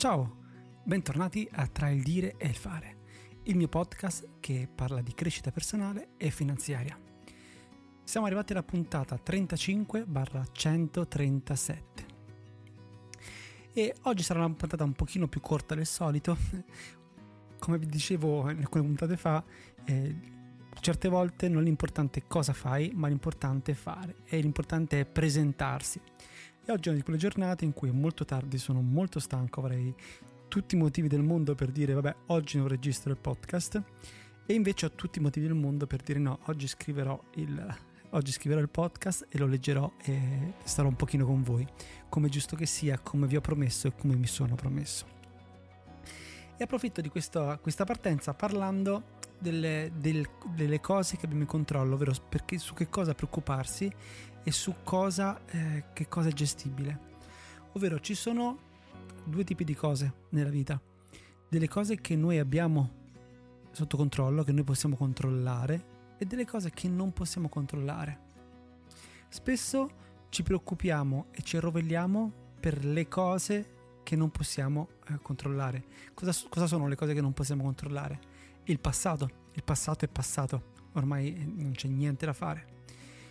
Ciao, bentornati a Tra il dire e il fare, il mio podcast che parla di crescita personale e finanziaria. Siamo arrivati alla puntata 35-137 e oggi sarà una puntata un pochino più corta del solito. Come vi dicevo alcune puntate fa, eh, certe volte non è cosa fai, ma l'importante è fare e l'importante è presentarsi. E oggi è una di quelle giornate in cui è molto tardi, sono molto stanco, avrei tutti i motivi del mondo per dire vabbè oggi non registro il podcast e invece ho tutti i motivi del mondo per dire no, oggi scriverò il, oggi scriverò il podcast e lo leggerò e starò un pochino con voi, come giusto che sia, come vi ho promesso e come mi sono promesso. E approfitto di questa, questa partenza parlando delle, del, delle, cose che abbiamo in controllo, ovvero perché, su che cosa preoccuparsi e su cosa, eh, che cosa è gestibile. Ovvero ci sono due tipi di cose nella vita. Delle cose che noi abbiamo sotto controllo, che noi possiamo controllare, e delle cose che non possiamo controllare. Spesso ci preoccupiamo e ci arrovelliamo per le cose che non possiamo eh, controllare. Cosa, cosa sono le cose che non possiamo controllare? Il passato. Il passato è passato, ormai non c'è niente da fare.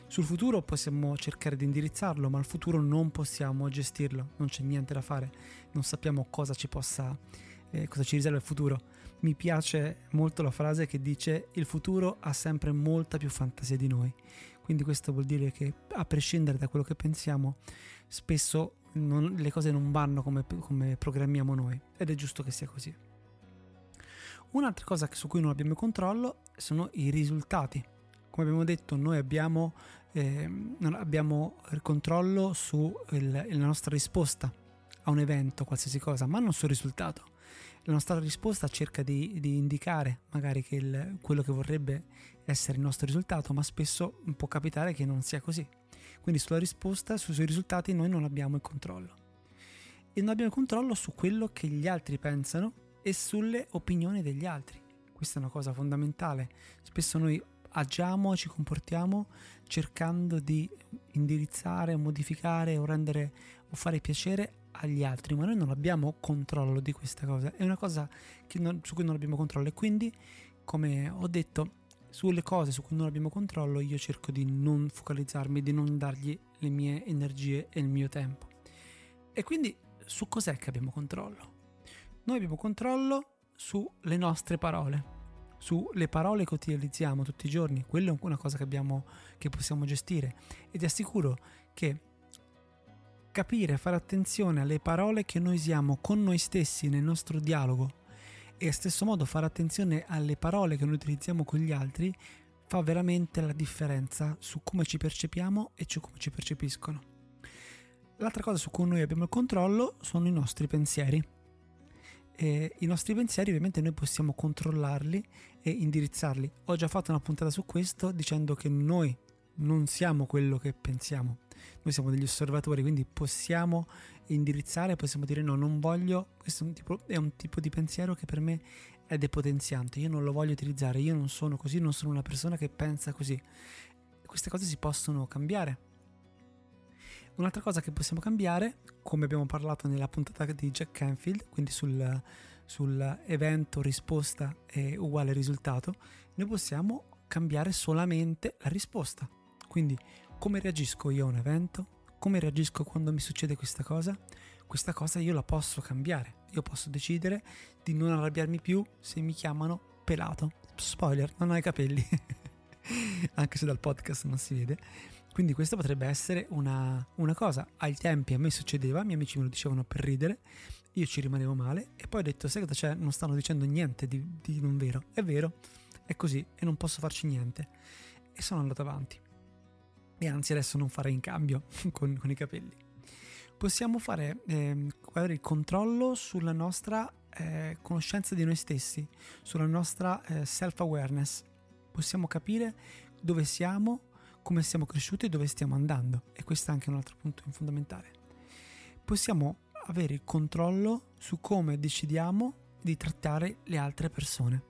Sul futuro possiamo cercare di indirizzarlo, ma il futuro non possiamo gestirlo, non c'è niente da fare, non sappiamo cosa ci possa, eh, cosa ci riserva il futuro. Mi piace molto la frase che dice il futuro ha sempre molta più fantasia di noi. Quindi questo vuol dire che a prescindere da quello che pensiamo, spesso non, le cose non vanno come, come programmiamo noi ed è giusto che sia così. Un'altra cosa su cui non abbiamo controllo sono i risultati. Come abbiamo detto, noi abbiamo, eh, abbiamo il controllo sulla nostra risposta a un evento, qualsiasi cosa, ma non sul risultato. La nostra risposta cerca di, di indicare magari che il, quello che vorrebbe essere il nostro risultato, ma spesso può capitare che non sia così. Quindi sulla risposta, sui suoi risultati noi non abbiamo il controllo. E non abbiamo controllo su quello che gli altri pensano e sulle opinioni degli altri. Questa è una cosa fondamentale. Spesso noi agiamo, ci comportiamo cercando di indirizzare, modificare o rendere o fare piacere agli altri, ma noi non abbiamo controllo di questa cosa. È una cosa non, su cui non abbiamo controllo e quindi, come ho detto, sulle cose su cui non abbiamo controllo io cerco di non focalizzarmi, di non dargli le mie energie e il mio tempo. E quindi su cos'è che abbiamo controllo? Noi abbiamo controllo sulle nostre parole, sulle parole che utilizziamo tutti i giorni, quella è una cosa che, abbiamo, che possiamo gestire. E ti assicuro che capire, fare attenzione alle parole che noi usiamo con noi stessi nel nostro dialogo e allo stesso modo fare attenzione alle parole che noi utilizziamo con gli altri fa veramente la differenza su come ci percepiamo e su come ci percepiscono. L'altra cosa su cui noi abbiamo il controllo sono i nostri pensieri eh, i nostri pensieri ovviamente noi possiamo controllarli e indirizzarli. Ho già fatto una puntata su questo dicendo che noi non siamo quello che pensiamo, noi siamo degli osservatori, quindi possiamo indirizzare, possiamo dire no, non voglio, questo è un, tipo, è un tipo di pensiero che per me è depotenziante, io non lo voglio utilizzare, io non sono così, non sono una persona che pensa così. Queste cose si possono cambiare Un'altra cosa che possiamo cambiare, come abbiamo parlato nella puntata di Jack Canfield, quindi sul, sul evento risposta è uguale risultato, noi possiamo cambiare solamente la risposta. Quindi come reagisco io a un evento? Come reagisco quando mi succede questa cosa? Questa cosa io la posso cambiare. Io posso decidere di non arrabbiarmi più se mi chiamano pelato. Spoiler, non ho i capelli. Anche se dal podcast non si vede quindi questa potrebbe essere una, una, cosa. Ai tempi a me succedeva, i miei amici me lo dicevano per ridere, io ci rimanevo male e poi ho detto, sai cosa c'è? Non stanno dicendo niente di, di non vero. È vero, è così e non posso farci niente. E sono andato avanti. E anzi adesso non farei in cambio con, con i capelli. Possiamo fare eh, il controllo sulla nostra eh, conoscenza di noi stessi, sulla nostra eh, self-awareness. Possiamo capire dove siamo, come siamo cresciuti e dove stiamo andando. E questo è anche un altro punto fondamentale. Possiamo avere il controllo su come decidiamo di trattare le altre persone.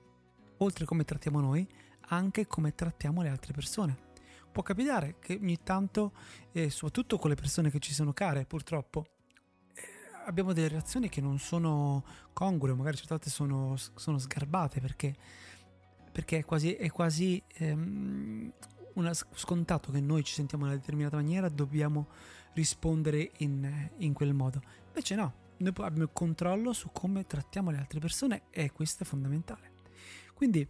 Oltre come trattiamo noi, anche come trattiamo le altre persone. Può capitare che ogni tanto, e soprattutto con le persone che ci sono care, purtroppo, eh, abbiamo delle reazioni che non sono congrue, magari certe volte sono, sono sgarbate perché, perché è quasi, è quasi ehm, una, scontato che noi ci sentiamo in una determinata maniera, dobbiamo rispondere in, in quel modo. Invece no, noi abbiamo il controllo su come trattiamo le altre persone e questo è fondamentale. Quindi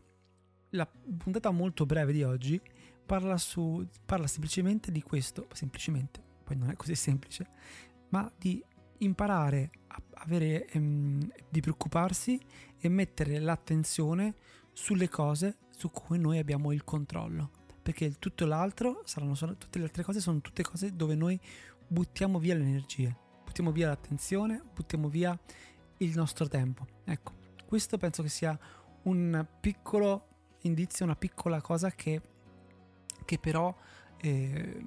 la puntata molto breve di oggi parla, su, parla semplicemente di questo, semplicemente, poi non è così semplice, ma di imparare a avere, ehm, di preoccuparsi e mettere l'attenzione sulle cose su cui noi abbiamo il controllo. Perché tutto l'altro saranno solo, tutte le altre cose sono tutte cose dove noi buttiamo via le energie, buttiamo via l'attenzione, buttiamo via il nostro tempo. Ecco, questo penso che sia un piccolo indizio, una piccola cosa che, che però eh,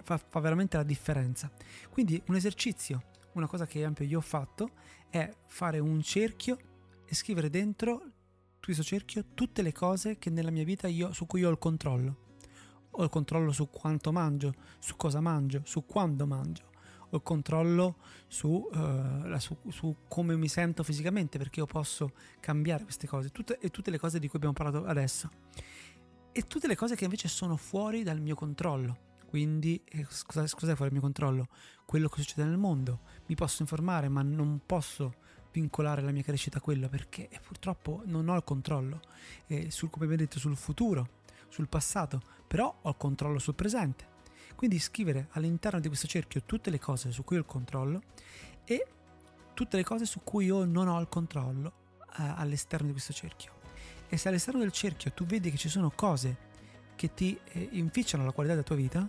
fa, fa, veramente la differenza. Quindi un esercizio, una cosa che esempio io ho fatto, è fare un cerchio e scrivere dentro questo cerchio tutte le cose che nella mia vita io, su cui ho il controllo. Ho il controllo su quanto mangio, su cosa mangio, su quando mangio. Ho il controllo su, uh, su, su, come mi sento fisicamente perché io posso cambiare queste cose. Tutte, e tutte le cose di cui abbiamo parlato adesso. E tutte le cose che invece sono fuori dal mio controllo. Quindi eh, cosa, è fuori dal mio controllo. Quello che succede nel mondo. Mi posso informare ma non posso vincolare la mia crescita a quello perché eh, purtroppo non ho il controllo eh, sul, come abbiamo detto sul futuro sul passato però ho il controllo sul presente quindi scrivere all'interno di questo cerchio tutte le cose su cui ho il controllo e tutte le cose su cui io non ho il controllo eh, all'esterno di questo cerchio. E se all'esterno del cerchio tu vedi che ci sono cose che ti eh, inficiano la qualità della tua vita,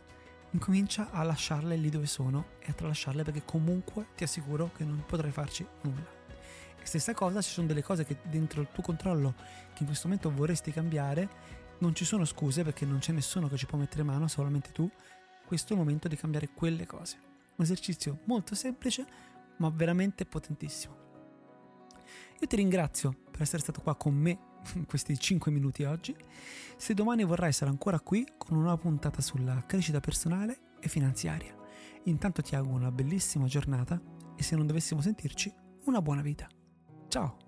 incomincia a lasciarle lì dove sono e a tralasciarle perché comunque ti assicuro che non potrai farci nulla. Stessa cosa, ci sono delle cose che dentro il tuo controllo che in questo momento vorresti cambiare, non ci sono scuse perché non c'è nessuno che ci può mettere mano, solamente tu, questo è il momento di cambiare quelle cose. Un esercizio molto semplice, ma veramente potentissimo. Io ti ringrazio per essere stato qua con me in questi 5 minuti oggi. Se domani vorrai essere ancora qui con una nuova puntata sulla crescita personale e finanziaria. Intanto ti auguro una bellissima giornata e se non dovessimo sentirci, una buona vita. Ciao!